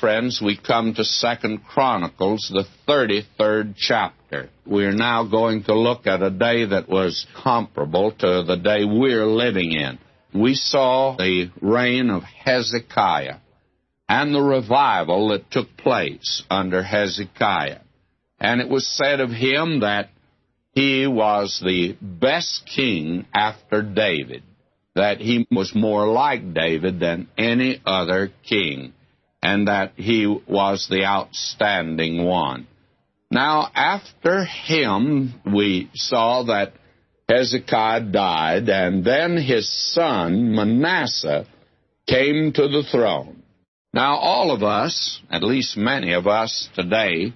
Friends, we come to Second Chronicles, the 33rd chapter. We're now going to look at a day that was comparable to the day we're living in. We saw the reign of Hezekiah and the revival that took place under Hezekiah. And it was said of him that he was the best king after David, that he was more like David than any other king, and that he was the outstanding one. Now, after him, we saw that Hezekiah died, and then his son, Manasseh, came to the throne. Now, all of us, at least many of us today,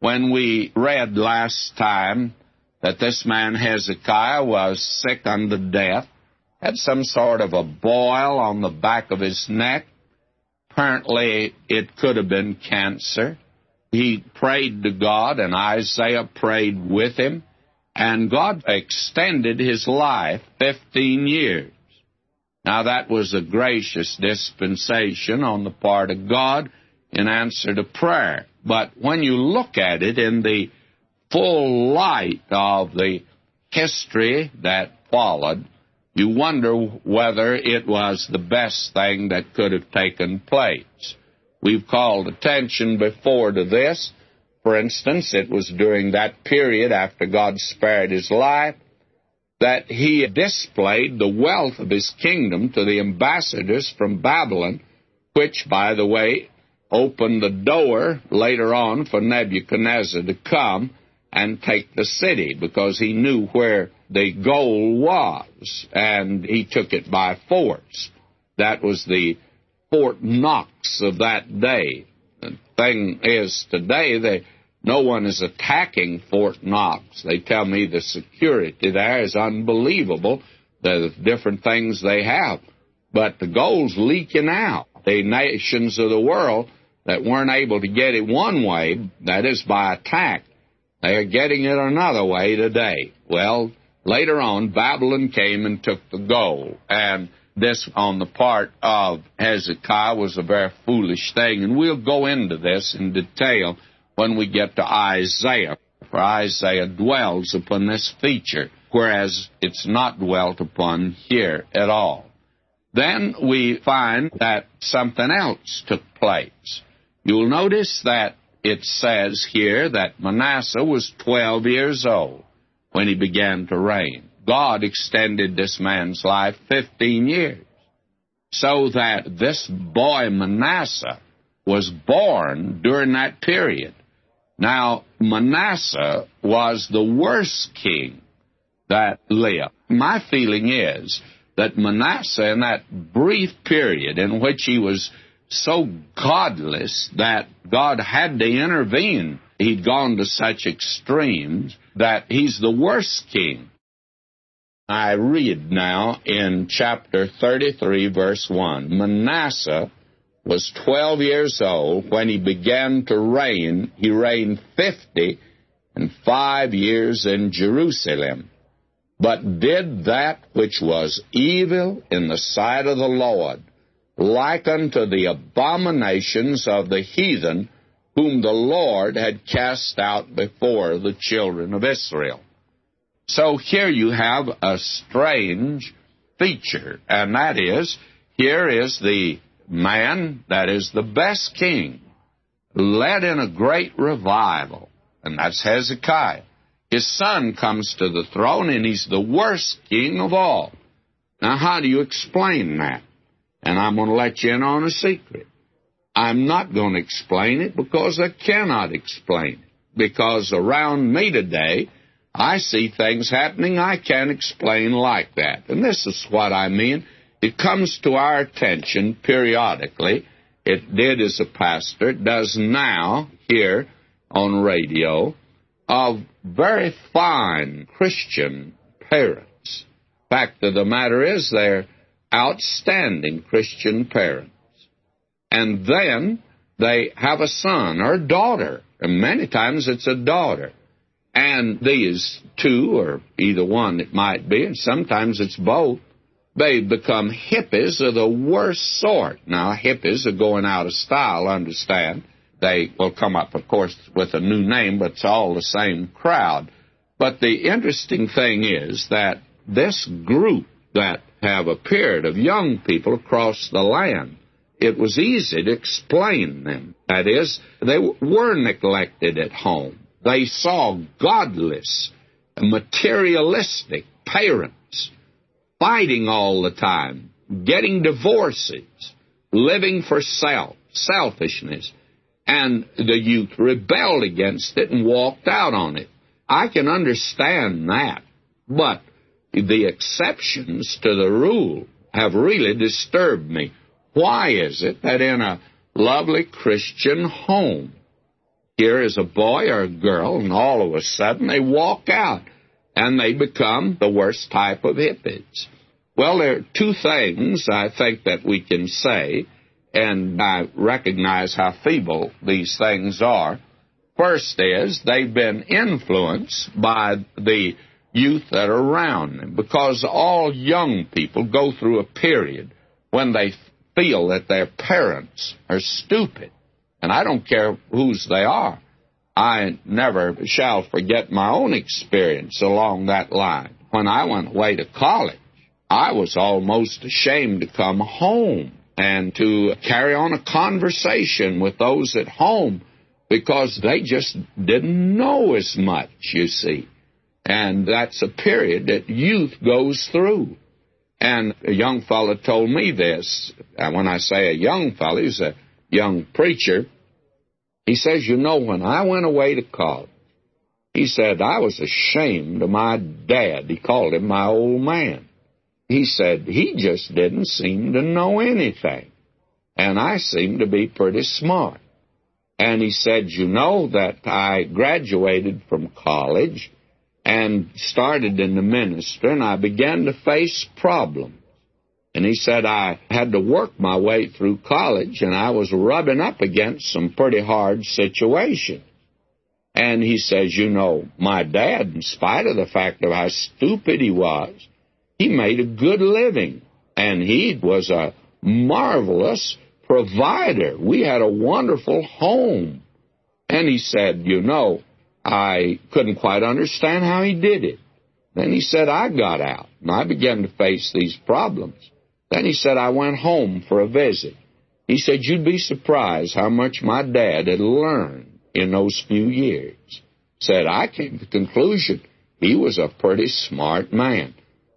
when we read last time that this man Hezekiah was sick unto death, had some sort of a boil on the back of his neck. Apparently, it could have been cancer. He prayed to God, and Isaiah prayed with him, and God extended his life 15 years. Now, that was a gracious dispensation on the part of God in answer to prayer. But when you look at it in the full light of the history that followed, you wonder whether it was the best thing that could have taken place. We've called attention before to this. For instance, it was during that period after God spared his life that he displayed the wealth of his kingdom to the ambassadors from Babylon, which, by the way, opened the door later on for Nebuchadnezzar to come and take the city because he knew where the goal was and he took it by force. That was the Fort Knox of that day. The thing is, today they, no one is attacking Fort Knox. They tell me the security there is unbelievable, the different things they have. But the gold's leaking out. The nations of the world that weren't able to get it one way, that is by attack, they are getting it another way today. Well, later on, Babylon came and took the gold. And this, on the part of Hezekiah, was a very foolish thing. And we'll go into this in detail when we get to Isaiah. For Isaiah dwells upon this feature, whereas it's not dwelt upon here at all. Then we find that something else took place. You'll notice that it says here that Manasseh was 12 years old when he began to reign. God extended this man's life 15 years. So that this boy Manasseh was born during that period. Now, Manasseh was the worst king that lived. My feeling is that Manasseh, in that brief period in which he was so godless that God had to intervene. He'd gone to such extremes that he's the worst king. I read now in chapter 33, verse 1 Manasseh was 12 years old when he began to reign. He reigned 50 and five years in Jerusalem, but did that which was evil in the sight of the Lord like unto the abominations of the heathen whom the Lord had cast out before the children of Israel. So here you have a strange feature, and that is, here is the man that is the best king, led in a great revival, and that's Hezekiah. His son comes to the throne, and he's the worst king of all. Now, how do you explain that? And I'm going to let you in on a secret. I'm not going to explain it because I cannot explain it. Because around me today, I see things happening I can't explain like that. And this is what I mean. It comes to our attention periodically. It did as a pastor, it does now here on radio, of very fine Christian parents. Fact of the matter is, they're outstanding Christian parents. And then they have a son or a daughter, and many times it's a daughter. And these two, or either one it might be, and sometimes it's both, they become hippies of the worst sort. Now, hippies are going out of style, understand. They will come up, of course, with a new name, but it's all the same crowd. But the interesting thing is that this group that have appeared of young people across the land, it was easy to explain them. That is, they were neglected at home. They saw godless, materialistic parents fighting all the time, getting divorces, living for self, selfishness. And the youth rebelled against it and walked out on it. I can understand that. But the exceptions to the rule have really disturbed me. Why is it that in a lovely Christian home, here is a boy or a girl, and all of a sudden they walk out and they become the worst type of hippies? Well, there are two things I think that we can say, and I recognize how feeble these things are. First is they've been influenced by the youth that are around them because all young people go through a period when they feel that their parents are stupid. And I don't care whose they are. I never shall forget my own experience along that line. When I went away to college, I was almost ashamed to come home and to carry on a conversation with those at home because they just didn't know as much, you see. And that's a period that youth goes through. And a young fellow told me this. And when I say a young fellow, he's a young preacher. He says, You know, when I went away to college, he said, I was ashamed of my dad. He called him my old man. He said, He just didn't seem to know anything. And I seemed to be pretty smart. And he said, You know that I graduated from college and started in the ministry, and I began to face problems. And he said I had to work my way through college, and I was rubbing up against some pretty hard situations. And he says, You know, my dad, in spite of the fact of how stupid he was, he made a good living. And he was a marvelous provider. We had a wonderful home. And he said, You know, I couldn't quite understand how he did it. Then he said, I got out and I began to face these problems. Then he said, I went home for a visit. He said, You'd be surprised how much my dad had learned in those few years. Said, I came to the conclusion he was a pretty smart man.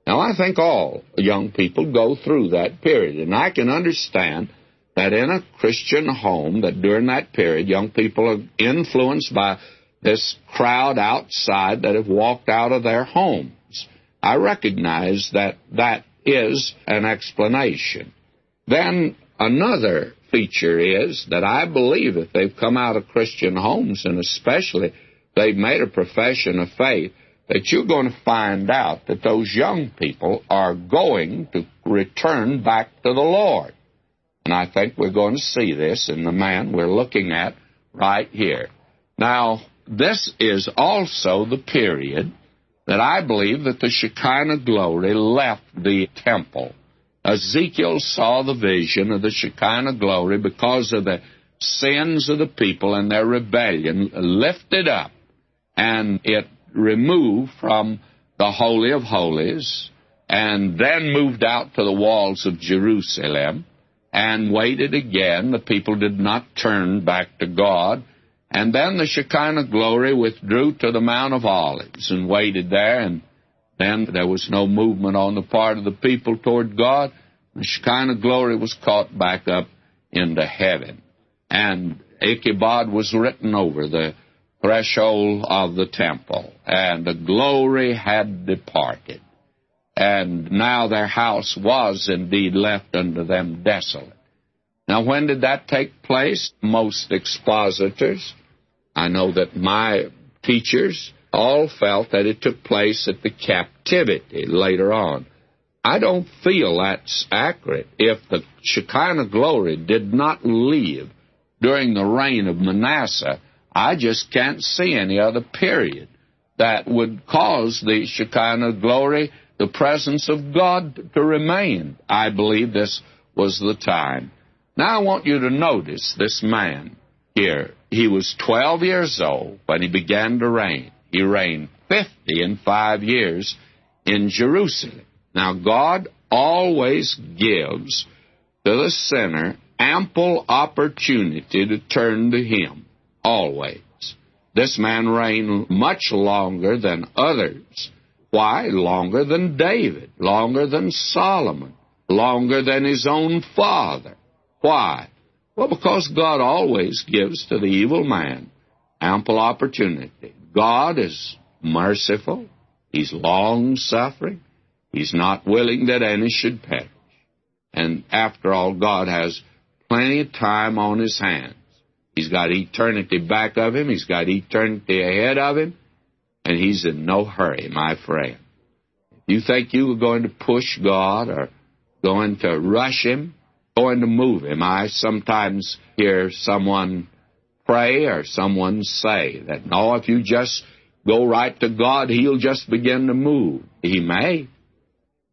Now, I think all young people go through that period, and I can understand that in a Christian home, that during that period, young people are influenced by this crowd outside that have walked out of their homes. I recognize that that is an explanation. Then another feature is that I believe if they've come out of Christian homes, and especially they've made a profession of faith, that you're going to find out that those young people are going to return back to the Lord. And I think we're going to see this in the man we're looking at right here. Now, this is also the period that I believe that the Shekinah glory left the temple. Ezekiel saw the vision of the Shekinah glory because of the sins of the people and their rebellion lifted up and it removed from the Holy of Holies and then moved out to the walls of Jerusalem and waited again. The people did not turn back to God. And then the Shekinah glory withdrew to the Mount of Olives and waited there, and then there was no movement on the part of the people toward God. The Shekinah glory was caught back up into heaven. And Ichabod was written over the threshold of the temple, and the glory had departed. And now their house was indeed left unto them desolate. Now, when did that take place? Most expositors I know that my teachers all felt that it took place at the captivity later on. I don't feel that's accurate. If the Shekinah glory did not leave during the reign of Manasseh, I just can't see any other period that would cause the Shekinah glory the presence of God to remain. I believe this was the time. Now I want you to notice this man here. He was 12 years old when he began to reign. He reigned 50 and 5 years in Jerusalem. Now God always gives to the sinner ample opportunity to turn to him. Always. This man reigned much longer than others. Why? Longer than David, longer than Solomon, longer than his own father. Why? Well, because God always gives to the evil man ample opportunity. God is merciful, He's long suffering, He's not willing that any should perish. And after all, God has plenty of time on His hands. He's got eternity back of Him, He's got eternity ahead of Him, and he's in no hurry, my friend. You think you are going to push God or going to rush him, going to move him, I sometimes hear someone pray or someone say that, no, if you just go right to God, he'll just begin to move. He may.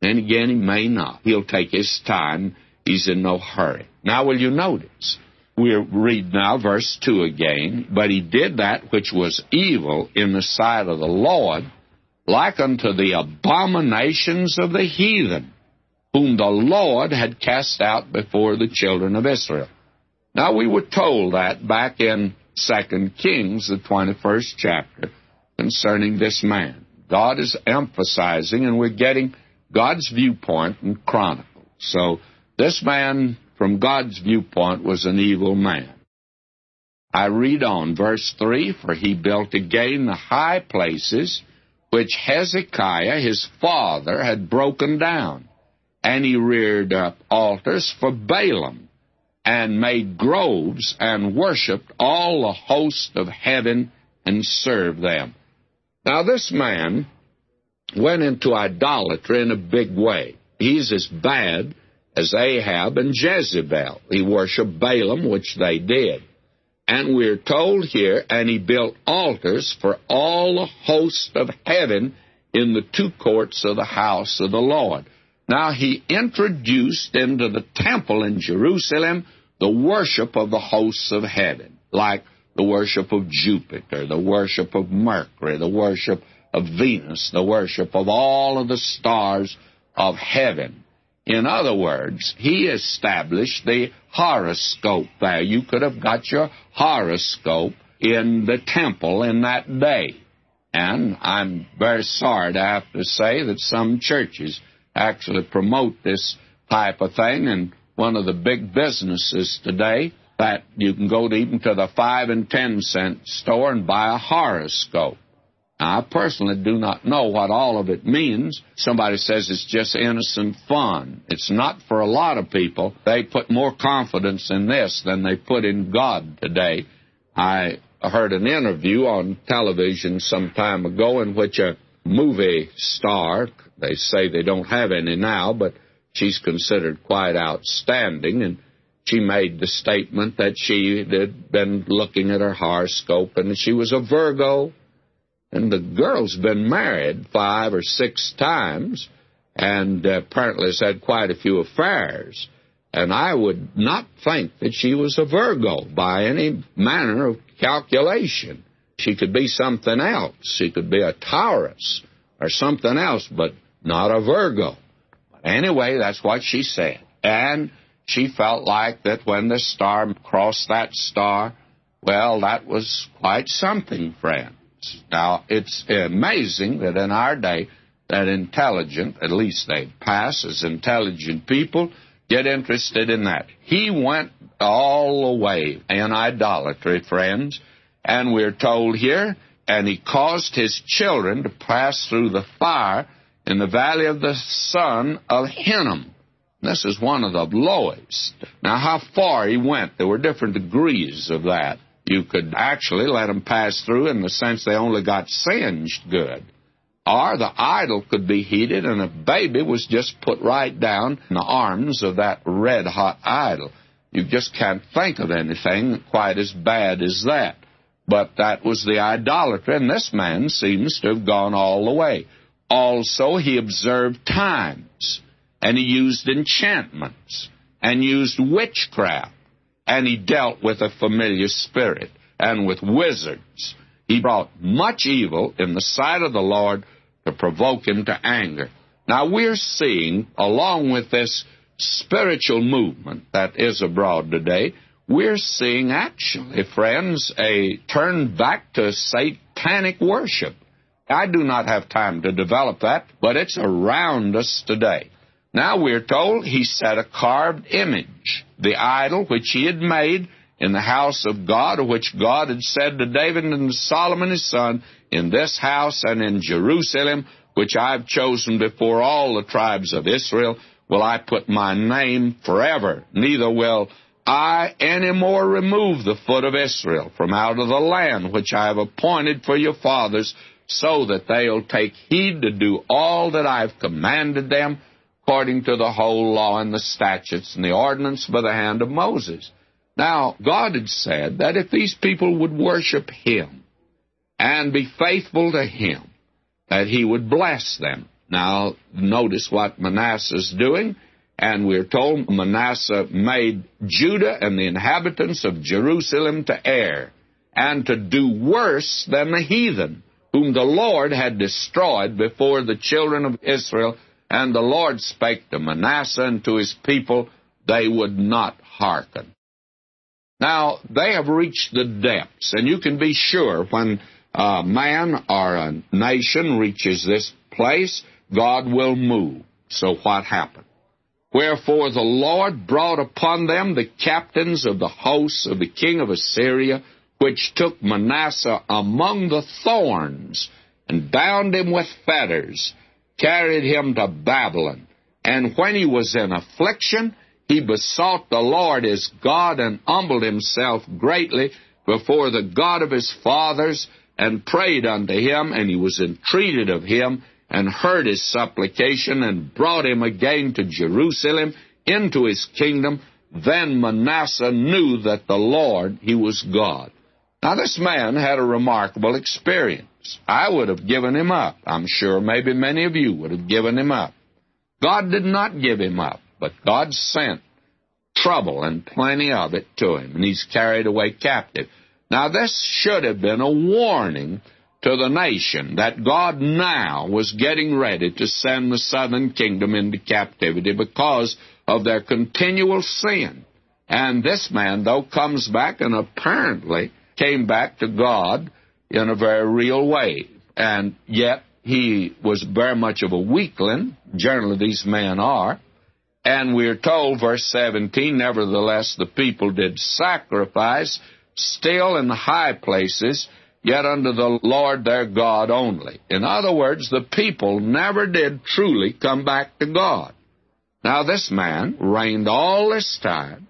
Then again, he may not. He'll take his time. He's in no hurry. Now, will you notice? we read now verse 2 again. But he did that which was evil in the sight of the Lord, like unto the abominations of the heathen, whom the Lord had cast out before the children of Israel. Now we were told that back in 2 Kings, the 21st chapter, concerning this man. God is emphasizing, and we're getting God's viewpoint in Chronicles. So this man from God's viewpoint, was an evil man. I read on, verse 3 For he built again the high places which Hezekiah his father had broken down, and he reared up altars for Baalim, and made groves, and worshipped all the host of heaven, and served them. Now, this man went into idolatry in a big way. He's as bad as Ahab and Jezebel. He worshiped Baalim, which they did. And we're told here, and he built altars for all the host of heaven in the two courts of the house of the Lord. Now he introduced into the temple in Jerusalem the worship of the hosts of heaven, like the worship of Jupiter, the worship of Mercury, the worship of Venus, the worship of all of the stars of heaven. In other words, he established the horoscope there. You could have got your horoscope in the temple in that day. And I'm very sorry to have to say that some churches actually promote this type of thing. And one of the big businesses today that you can go to even to the five and ten cent store and buy a horoscope. Now, I personally do not know what all of it means. Somebody says it's just innocent fun. It's not for a lot of people. They put more confidence in this than they put in God today. I heard an interview on television some time ago in which a movie star, they say they don't have any now, but she's considered quite outstanding, and she made the statement that she had been looking at her horoscope and she was a Virgo and the girl's been married five or six times and apparently has had quite a few affairs. And I would not think that she was a Virgo by any manner of calculation. She could be something else. She could be a Taurus or something else, but not a Virgo. Anyway, that's what she said. And she felt like that when the star crossed that star, well, that was quite something, friends. Now, it's amazing that in our day, that intelligent, at least they pass as intelligent people, get interested in that. He went all the way in idolatry, friends, and we're told here, and he caused his children to pass through the fire in the valley of the son of Hinnom. This is one of the lowest. Now, how far he went, there were different degrees of that you could actually let them pass through in the sense they only got singed good. Or the idol could be heated and a baby was just put right down in the arms of that red hot idol. You just can't think of anything quite as bad as that. But that was the idolatry, and this man seems to have gone all the way. Also, he observed times, and he used enchantments, and used witchcraft, and he dealt with a familiar spirit, and with wizards. He brought much evil in the sight of the Lord to provoke him to anger. Now, we're seeing, along with this spiritual movement that is abroad today, we're seeing actually, friends, a turn back to satanic worship. I do not have time to develop that, but it's around us today. Now we're told he set a carved image, the idol which he had made in the house of God, which God had said to David and Solomon his son, In this house and in Jerusalem, which I've chosen before all the tribes of Israel, will I put my name forever. Neither will I any more remove the foot of Israel from out of the land which I have appointed for your fathers, so that they'll take heed to do all that I've commanded them, according to the whole law and the statutes and the ordinance by the hand of Moses. Now, God had said that if these people would worship Him and be faithful to Him, that He would bless them. Now, notice what Manasseh's doing. And we're told Manasseh made Judah and the inhabitants of Jerusalem to err and to do worse than the heathen, whom the Lord had destroyed before the children of Israel. And the Lord spake to Manasseh and to his people, they would not hearken. Now, they have reached the depths, and you can be sure when a man or a nation reaches this place, God will move. So what happened? Wherefore the Lord brought upon them the captains of the hosts of the king of Assyria, which took Manasseh among the thorns, and bound him with fetters, carried him to Babylon. And when he was in affliction, he besought the Lord his God, and humbled himself greatly before the God of his fathers, and prayed unto him, and he was entreated of him, and heard his supplication and brought him again to Jerusalem into his kingdom, then Manasseh knew that the Lord, he was God. Now, this man had a remarkable experience. I would have given him up. I'm sure maybe many of you would have given him up. God did not give him up, but God sent trouble and plenty of it to him, and he's carried away captive. Now, this should have been a warning to the nation that God now was getting ready to send the southern kingdom into captivity because of their continual sin. And this man, though, comes back and apparently came back to God in a very real way. And yet he was very much of a weakling. Generally, these men are. And we're told, verse 17, nevertheless, the people did sacrifice still in the high places yet unto the Lord their God only. In other words, the people never did truly come back to God. Now, this man reigned all this time,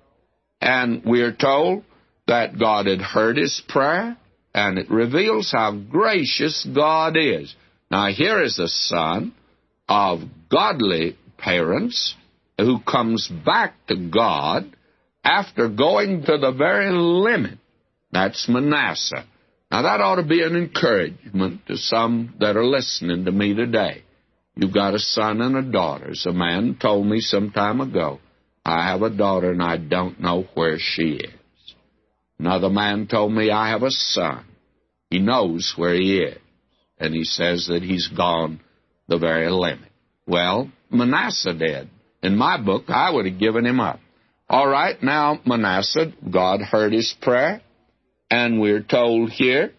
and we are told that God had heard his prayer, and it reveals how gracious God is. Now, here is a son of godly parents who comes back to God after going to the very limit. That's Manasseh. Now, that ought to be an encouragement to some that are listening to me today. You've got a son and a daughter. As a man told me some time ago, I have a daughter and I don't know where she is. Another man told me, I have a son. He knows where he is. And he says that he's gone the very limit. Well, Manasseh did. In my book, I would have given him up. All right, now Manasseh, God heard his prayer. And we're told here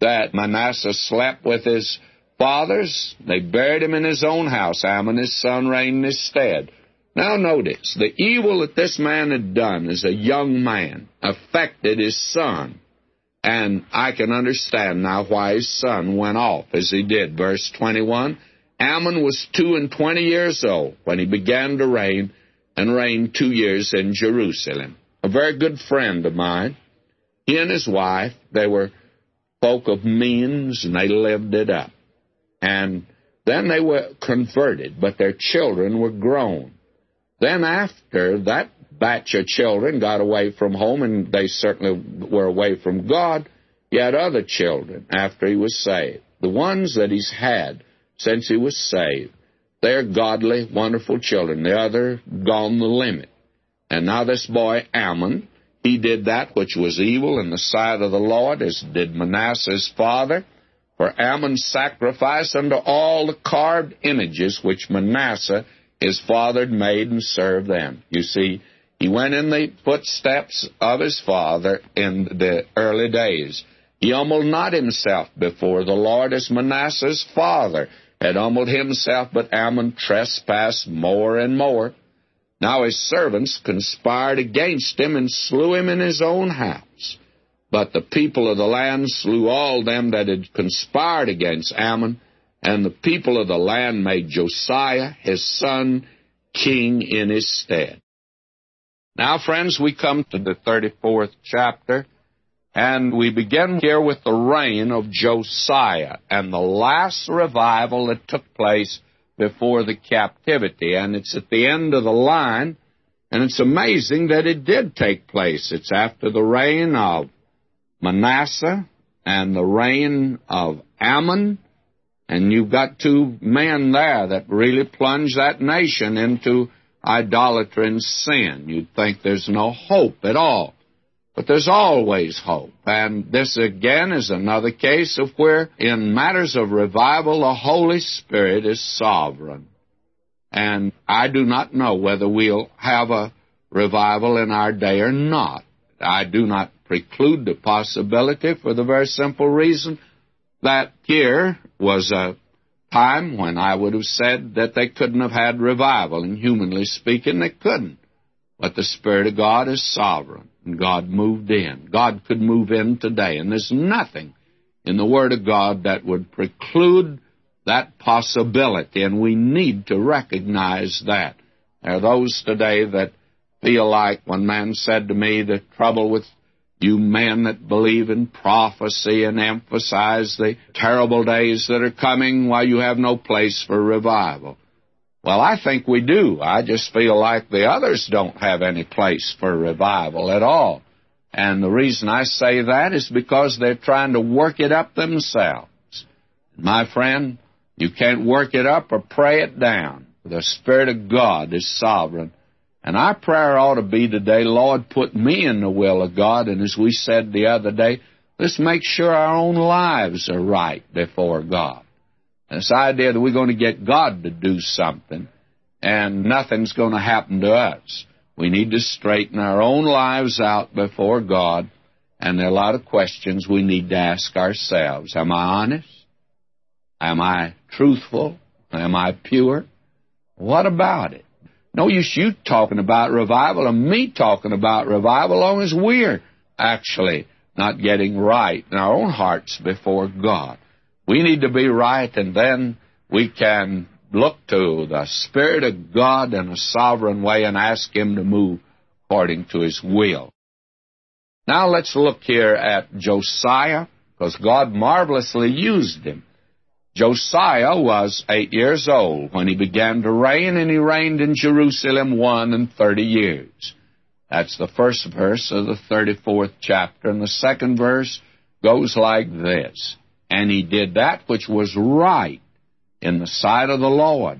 that Manasseh slept with his fathers. They buried him in his own house. Amon, his son, reigned in his stead. Now notice, the evil that this man had done as a young man affected his son. And I can understand now why his son went off as he did. Verse 21 Amon was two and twenty years old when he began to reign, and reigned two years in Jerusalem. A very good friend of mine he and his wife, they were folk of means and they lived it up. And then they were converted, but their children were grown. Then after that batch of children got away from home, and they certainly were away from God, he had other children after he was saved. The ones that he's had since he was saved. They're godly, wonderful children. The other gone the limit. And now this boy Amon, he did that which was evil in the sight of the Lord, as did Manasseh's father. For Amon sacrificed unto all the carved images which Manasseh his father had made and served them. You see, he went in the footsteps of his father in the early days. He humbled not himself before the Lord as Manasseh's father had humbled himself, but Amon trespassed more and more. Now his servants conspired against him and slew him in his own house. But the people of the land slew all them that had conspired against Amon, and the people of the land made Josiah, his son, king in his stead. Now, friends, we come to the 34th chapter, and we begin here with the reign of Josiah and the last revival that took place before the captivity. And it's at the end of the line, and it's amazing that it did take place. It's after the reign of Manasseh and the reign of Amon, and you've got two men there that really plunged that nation into idolatry and sin. You'd think there's no hope at all. But there's always hope. And this again is another case of where, in matters of revival, the Holy Spirit is sovereign. And I do not know whether we'll have a revival in our day or not. I do not preclude the possibility for the very simple reason that here was a time when I would have said that they couldn't have had revival, and humanly speaking, they couldn't. But the Spirit of God is sovereign, and God moved in. God could move in today, and there's nothing in the Word of God that would preclude that possibility, and we need to recognize that. There are those today that feel like one man said to me, the trouble with you men that believe in prophecy and emphasize the terrible days that are coming while you have no place for revival. Well, I think we do. I just feel like the others don't have any place for revival at all. And the reason I say that is because they're trying to work it up themselves. My friend, you can't work it up or pray it down. The Spirit of God is sovereign and our prayer ought to be today, Lord, put me in the will of God. And as we said the other day, let's make sure our own lives are right before God. This idea that we're going to get God to do something and nothing's going to happen to us. We need to straighten our own lives out before God. And there are a lot of questions we need to ask ourselves. Am I honest? Am I truthful? Am I pure? What about it? No use you talking about revival and me talking about revival, long as we're actually not getting right in our own hearts before God. We need to be right, and then we can look to the Spirit of God in a sovereign way and ask Him to move according to His will. Now let's look here at Josiah, because God marvelously used him. Josiah was eight years old when he began to reign, and he reigned in Jerusalem one and thirty years. That's the first verse of the 34th chapter. And the second verse goes like this And he did that which was right in the sight of the Lord.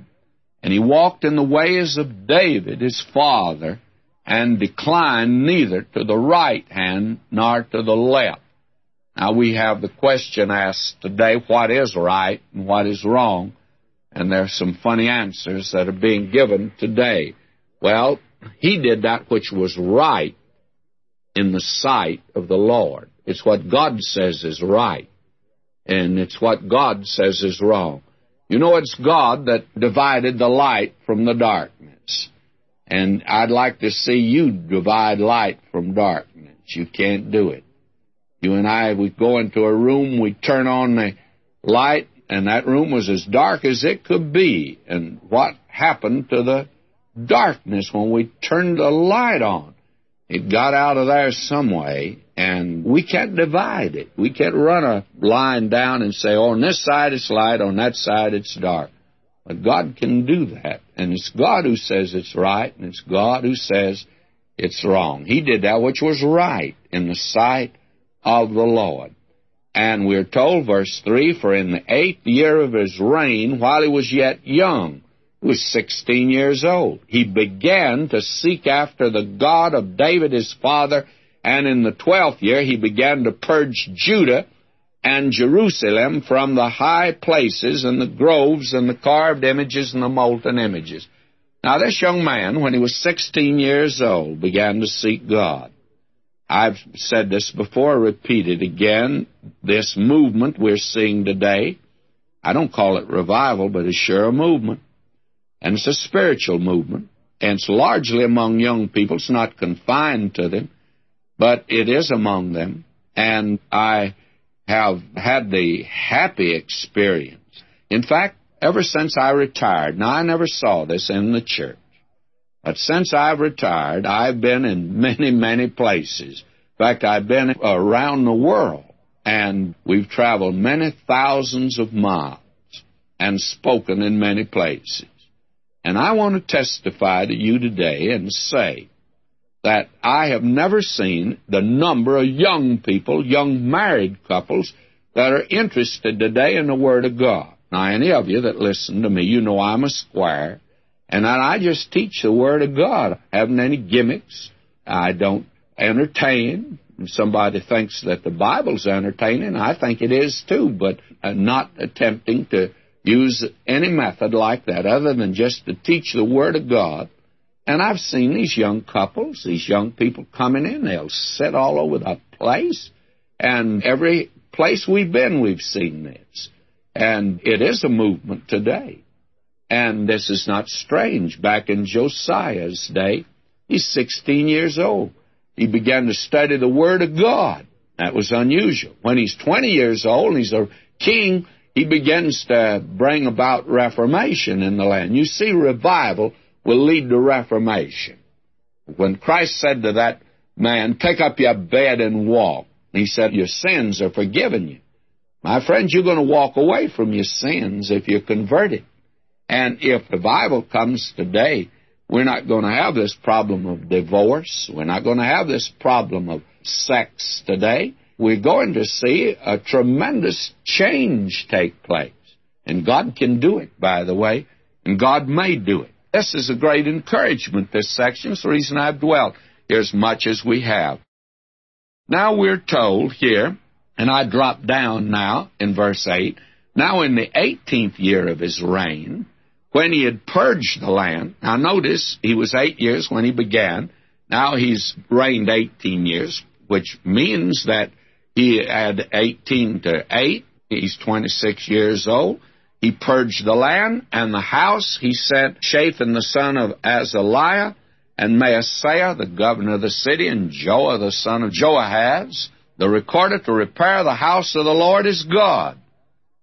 And he walked in the ways of David his father, and declined neither to the right hand nor to the left. Now we have the question asked today, what is right and what is wrong? And there are some funny answers that are being given today. Well, he did that which was right in the sight of the Lord. It's what God says is right. And it's what God says is wrong. You know, it's God that divided the light from the darkness. And I'd like to see you divide light from darkness. You can't do it. You and I would go into a room, we'd turn on the light, and that room was as dark as it could be. And what happened to the darkness when we turned the light on? It got out of there some way, and we can't divide it. We can't run a line down and say, oh, on this side it's light, on that side it's dark. But God can do that. And it's God who says it's right, and it's God who says it's wrong. He did that which was right in the sight of the Lord. And we're told, verse 3, for in the eighth year of his reign, while he was yet young, he was 16 years old, he began to seek after the God of David his father, and in the twelfth year he began to purge Judah and Jerusalem from the high places and the groves and the carved images and the molten images. Now, this young man, when he was 16 years old, began to seek God. I've said this before, repeat it again. This movement we're seeing today, I don't call it revival, but it's sure a movement. And it's a spiritual movement. And it's largely among young people. It's not confined to them, but it is among them. And I have had the happy experience. In fact, ever since I retired, now I never saw this in the church, but since I've retired, I've been in many, many places. In fact, I've been around the world, and we've traveled many thousands of miles and spoken in many places. And I want to testify to you today and say that I have never seen the number of young people, young married couples, that are interested today in the Word of God. Now, any of you that listen to me, you know I'm a squire, and I just teach the Word of God. I haven't any gimmicks. I don't entertain. If somebody thinks that the Bible's entertaining, I think it is too, but I'm not attempting to use any method like that other than just to teach the Word of God. And I've seen these young couples, these young people coming in, they'll sit all over the place, and every place we've been, we've seen this. And it is a movement today. And this is not strange. Back in Josiah's day, he's 16 years old. He began to study the Word of God. That was unusual. When he's 20 years old, he's a king, he begins to bring about reformation in the land. You see, revival will lead to reformation. When Christ said to that man, Take up your bed and walk, he said, Your sins are forgiven you. My friends, you're going to walk away from your sins if you're converted. And if the Bible comes today, we're not going to have this problem of divorce. We're not going to have this problem of sex today. We're going to see a tremendous change take place. And God can do it, by the way, and God may do it. This is a great encouragement, this section. It's the reason I've dwelt here as much as we have. Now we're told here and I drop down now in verse 8. Now in the 18th year of his reign, when he had purged the land, now notice he was eight years when he began. Now he's reigned 18 years, which means that he had 18 to 8. He's 26 years old. He purged the land and the house. He sent Shaphan the son of Azaliah and Maaseiah, the governor of the city, and Joah the son of Joahaz, the recorder to repair the house of the Lord his God.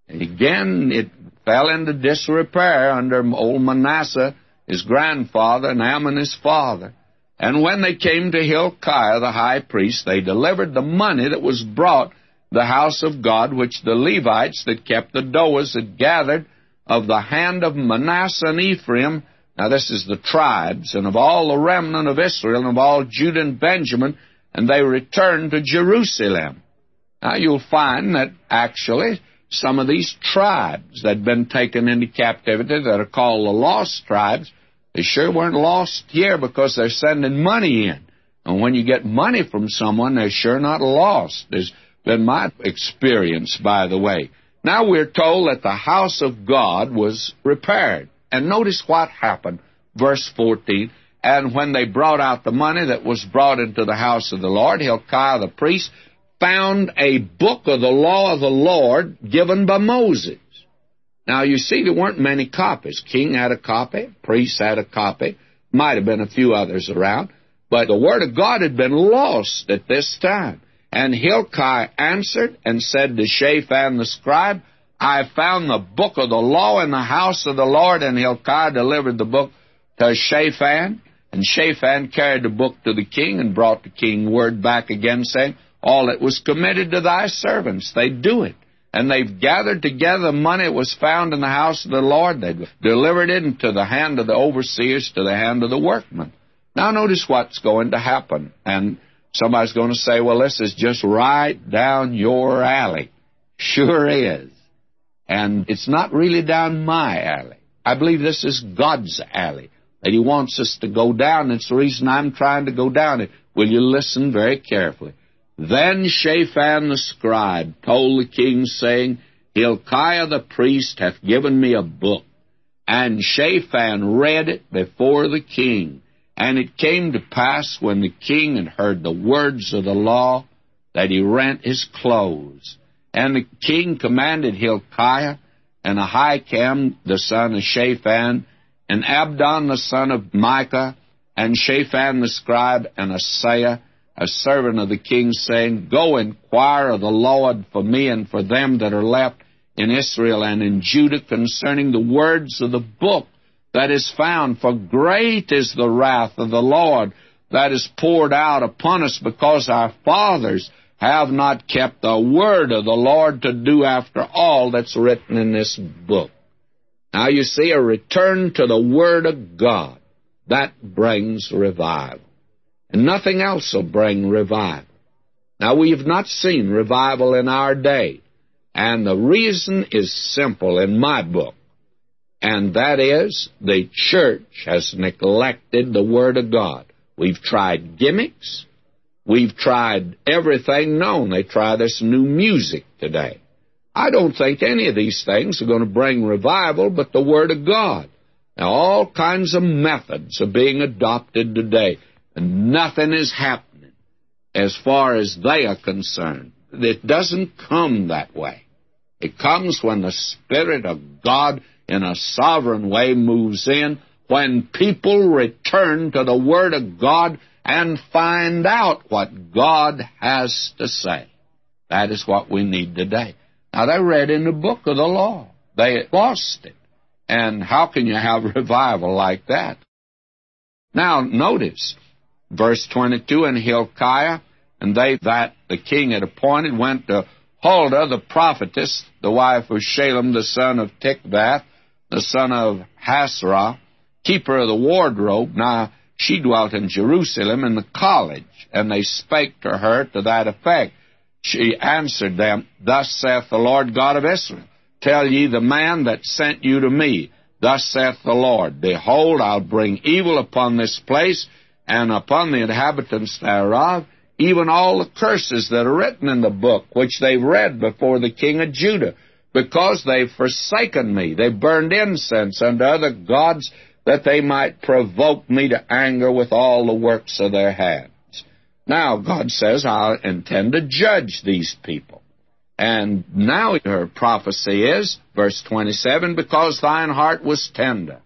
And again, it fell into disrepair under old Manasseh, his grandfather, and Amon his father. And when they came to Hilkiah, the high priest, they delivered the money that was brought the house of God, which the Levites that kept the doors had gathered of the hand of Manasseh and Ephraim. Now, this is the tribes, and of all the remnant of Israel, and of all Judah and Benjamin, and they returned to Jerusalem. Now you'll find that actually some of these tribes that had been taken into captivity that are called the lost tribes, they sure weren't lost here because they're sending money in. And when you get money from someone, they're sure not lost. There's been my experience, by the way. Now we're told that the house of God was repaired. And notice what happened. Verse 14. And when they brought out the money that was brought into the house of the Lord, Hilkiah the priest found a book of the law of the Lord given by Moses. Now you see, there weren't many copies. King had a copy, priest had a copy, might have been a few others around, but the Word of God had been lost at this time. And Hilkiah answered and said to Shaphan the scribe, I found the book of the law in the house of the Lord, and Hilkiah delivered the book to Shaphan. And Shaphan carried the book to the king and brought the king word back again, saying, All that was committed to thy servants, they do it. And they've gathered together the money that was found in the house of the Lord. They've delivered it into the hand of the overseers, to the hand of the workmen. Now notice what's going to happen. And somebody's going to say, well, this is just right down your alley. Sure is. And it's not really down my alley. I believe this is God's alley that He wants us to go down. It's the reason I'm trying to go down it. Will you listen very carefully? Then Shaphan the scribe told the king, saying, Hilkiah the priest hath given me a book. And Shaphan read it before the king. And it came to pass when the king had heard the words of the law that he rent his clothes. And the king commanded Hilkiah and Ahikam the son of Shaphan and Abdon the son of Micah and Shaphan the scribe and Asaiah a servant of the king, saying, Go inquire of the Lord for me and for them that are left in Israel and in Judah concerning the words of the book that is found. For great is the wrath of the Lord that is poured out upon us because our fathers have not kept the word of the Lord to do after all that's written in this book. Now you see, a return to the word of God, that brings revival and nothing else will bring revival. Now, we have not seen revival in our day, and the reason is simple in my book, and that is the church has neglected the Word of God. We've tried gimmicks, we've tried everything known. They try this new music today. I don't think any of these things are going to bring revival but the Word of God. Now, all kinds of methods are being adopted today and nothing is happening as far as they are concerned. It doesn't come that way. It comes when the Spirit of God in a sovereign way moves in, when people return to the Word of God and find out what God has to say. That is what we need today. Now, they read in the book of the law. They lost it. And how can you have revival like that? Now, notice, Verse 22 And Hilkiah and they that the king had appointed went to Huldah the prophetess, the wife of Shallum the son of Tikvath, the son of Hasrah, keeper of the wardrobe. Now she dwelt in Jerusalem in the college, and they spake to her to that effect. She answered them, Thus saith the Lord God of Israel, Tell ye the man that sent you to me, Thus saith the Lord, Behold, I'll bring evil upon this place, and upon the inhabitants thereof, even all the curses that are written in the book, which they read before the king of Judah, because they've forsaken me. They burned incense unto other gods, that they might provoke me to anger with all the works of their hands. Now, God says, I intend to judge these people. And now her prophecy is, verse 27, because thine heart was tender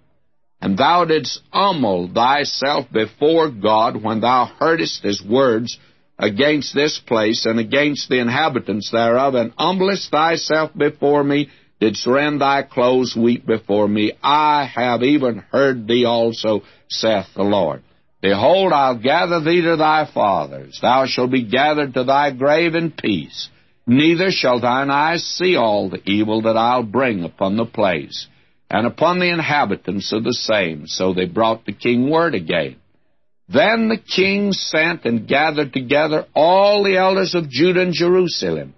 and thou didst humble thyself before God when thou heardest his words against this place and against the inhabitants thereof, and humblest thyself before me, didst rend thy clothes, weep before me. I have even heard thee also, saith the Lord. Behold, I'll gather thee to thy fathers. Thou shalt be gathered to thy grave in peace. Neither shall thine eyes see all the evil that I'll bring upon the place and upon the inhabitants of the same. So they brought the king word again. Then the king sent and gathered together all the elders of Judah and Jerusalem.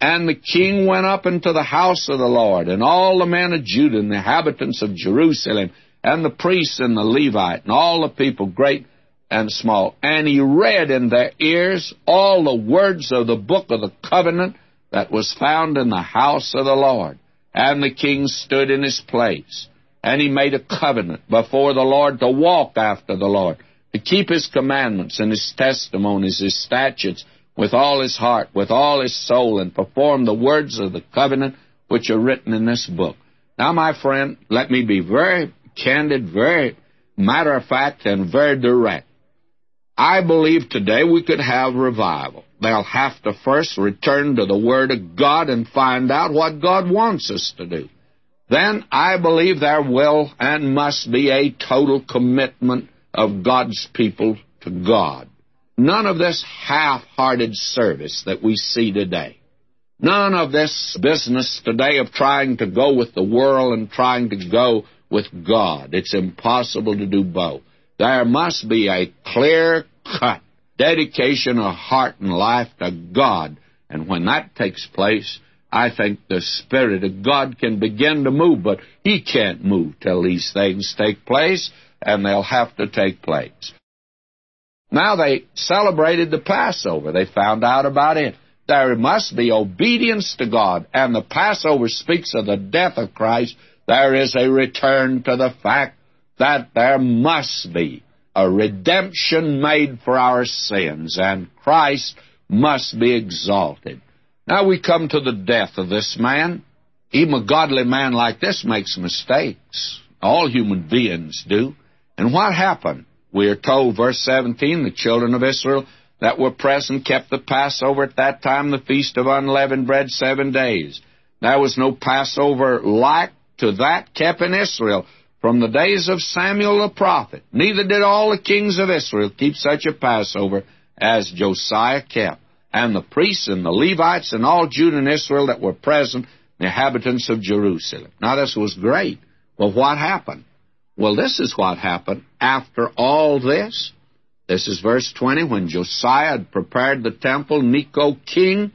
And the king went up into the house of the Lord, and all the men of Judah and the inhabitants of Jerusalem, and the priests and the Levite, and all the people, great and small. And he read in their ears all the words of the book of the covenant that was found in the house of the Lord. And the king stood in his place. And he made a covenant before the Lord to walk after the Lord, to keep his commandments and his testimonies, his statutes, with all his heart, with all his soul, and perform the words of the covenant which are written in this book. Now, my friend, let me be very candid, very matter of fact, and very direct. I believe today we could have revival. They'll have to first return to the Word of God and find out what God wants us to do. Then I believe there will and must be a total commitment of God's people to God. None of this half-hearted service that we see today. None of this business today of trying to go with the world and trying to go with God. It's impossible to do both. There must be a clear cut dedication of heart and life to God. And when that takes place, I think the Spirit of God can begin to move, but He can't move till these things take place, and they'll have to take place. Now they celebrated the Passover. They found out about it. There must be obedience to God, and the Passover speaks of the death of Christ. There is a return to the fact that there must be a redemption made for our sins, and Christ must be exalted. Now we come to the death of this man. Even a godly man like this makes mistakes. All human beings do. And what happened? We are told, verse 17, the children of Israel that were present kept the Passover at that time, the feast of unleavened bread, seven days. There was no Passover like to that kept in Israel from the days of Samuel the prophet. Neither did all the kings of Israel keep such a Passover as Josiah kept. And the priests and the Levites and all Judah and Israel that were present, the inhabitants of Jerusalem. Now this was great. Well, what happened? Well, this is what happened after all this. This is verse 20. When Josiah had prepared the temple, Necho, king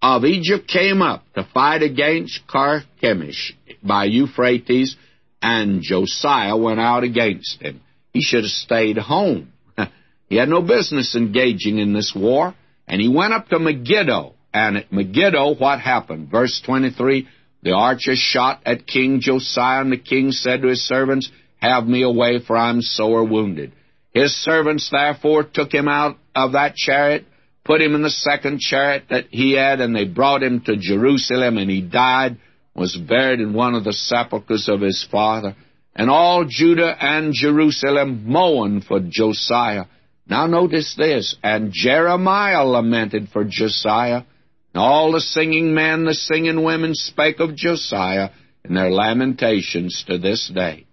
of Egypt, came up to fight against Carchemish by Euphrates and Josiah went out against him. He should have stayed home. he had no business engaging in this war. And he went up to Megiddo. And at Megiddo, what happened? Verse 23 The archers shot at King Josiah, and the king said to his servants, Have me away, for I am sore wounded. His servants therefore took him out of that chariot, put him in the second chariot that he had, and they brought him to Jerusalem, and he died was buried in one of the sepulchres of his father. And all Judah and Jerusalem mourned for Josiah. Now notice this. And Jeremiah lamented for Josiah. And all the singing men, the singing women spake of Josiah in their lamentations to this day.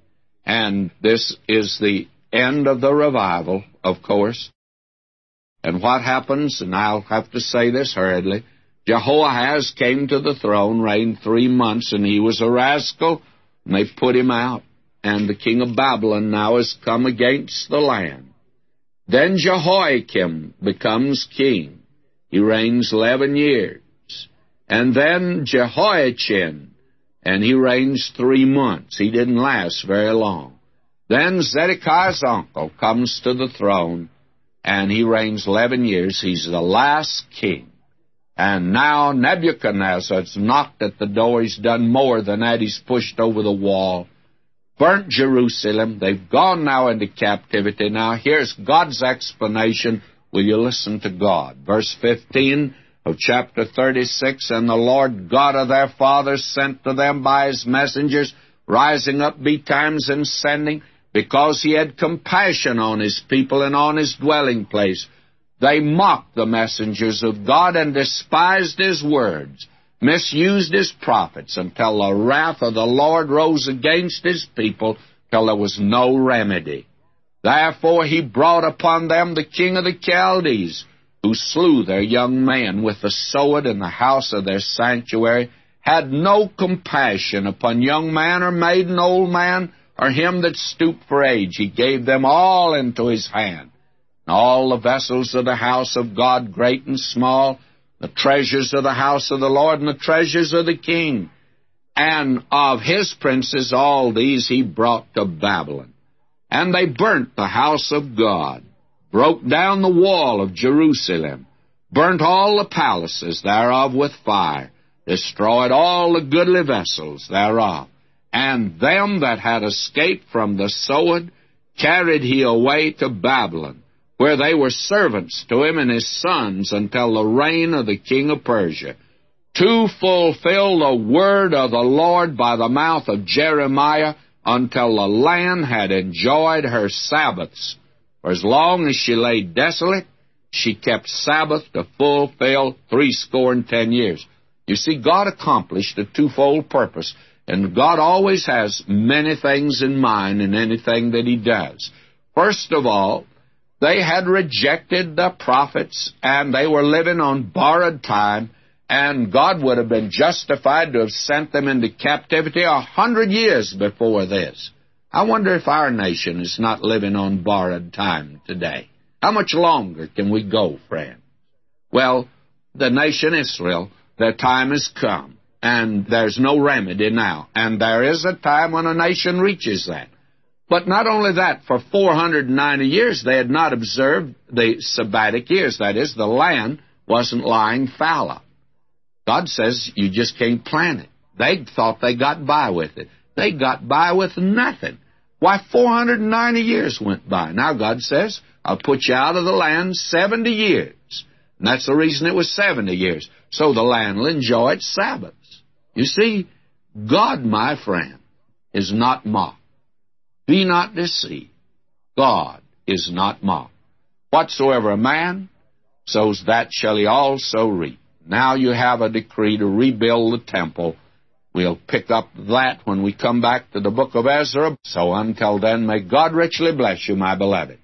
And this is the end of the revival, of course. And what happens, and I'll have to say this hurriedly, Jehoahaz came to the throne, reigned three months, and he was a rascal, and they put him out. And the king of Babylon now has come against the land. Then Jehoiakim becomes king. He reigns eleven years. And then Jehoiachin, and he reigns three months. He didn't last very long. Then Zedekiah's uncle comes to the throne, and he reigns eleven years. He's the last king. And now Nebuchadnezzar's knocked at the door. He's done more than that. He's pushed over the wall, burnt Jerusalem. They've gone now into captivity. Now here's God's explanation. Will you listen to God? Verse 15 of chapter 36 And the Lord God of their fathers sent to them by his messengers, rising up betimes and sending, because he had compassion on his people and on his dwelling place they mocked the messengers of God and despised his words, misused his prophets until the wrath of the Lord rose against his people till there was no remedy. Therefore he brought upon them the king of the Chaldees, who slew their young man with the sword in the house of their sanctuary, had no compassion upon young man or maiden, old man, or him that stooped for age. He gave them all into his hand And all the vessels of the house of God, great and small, the treasures of the house of the Lord, and the treasures of the king. And of his princes all these he brought to Babylon. And they burnt the house of God, broke down the wall of Jerusalem, burnt all the palaces thereof with fire, destroyed all the goodly vessels thereof. And them that had escaped from the sword carried he away to Babylon where they were servants to him and his sons until the reign of the king of Persia, to fulfill the word of the Lord by the mouth of Jeremiah until the land had enjoyed her Sabbaths. For as long as she lay desolate, she kept Sabbath to fulfill threescore and ten years. You see, God accomplished a twofold purpose, and God always has many things in mind in anything that He does. First of all, they had rejected the prophets and they were living on borrowed time, and God would have been justified to have sent them into captivity a hundred years before this. I wonder if our nation is not living on borrowed time today. How much longer can we go, friend? Well, the nation Israel, their time has come. and there's no remedy now. And there is a time when a nation reaches that. But not only that, for 490 years they had not observed the sabbatic years. That is, the land wasn't lying fallow. God says you just can't plant it. They thought they got by with it. They got by with nothing. Why, 490 years went by. Now God says, I'll put you out of the land 70 years. And that's the reason it was 70 years. So the land will enjoy its Sabbaths. You see, God, my friend, is not mocked. Be not deceived. God is not mocked. Whatsoever a man sows, that shall he also reap. Now you have a decree to rebuild the temple. We'll pick up that when we come back to the book of Ezra. So until then, may God richly bless you, my beloved.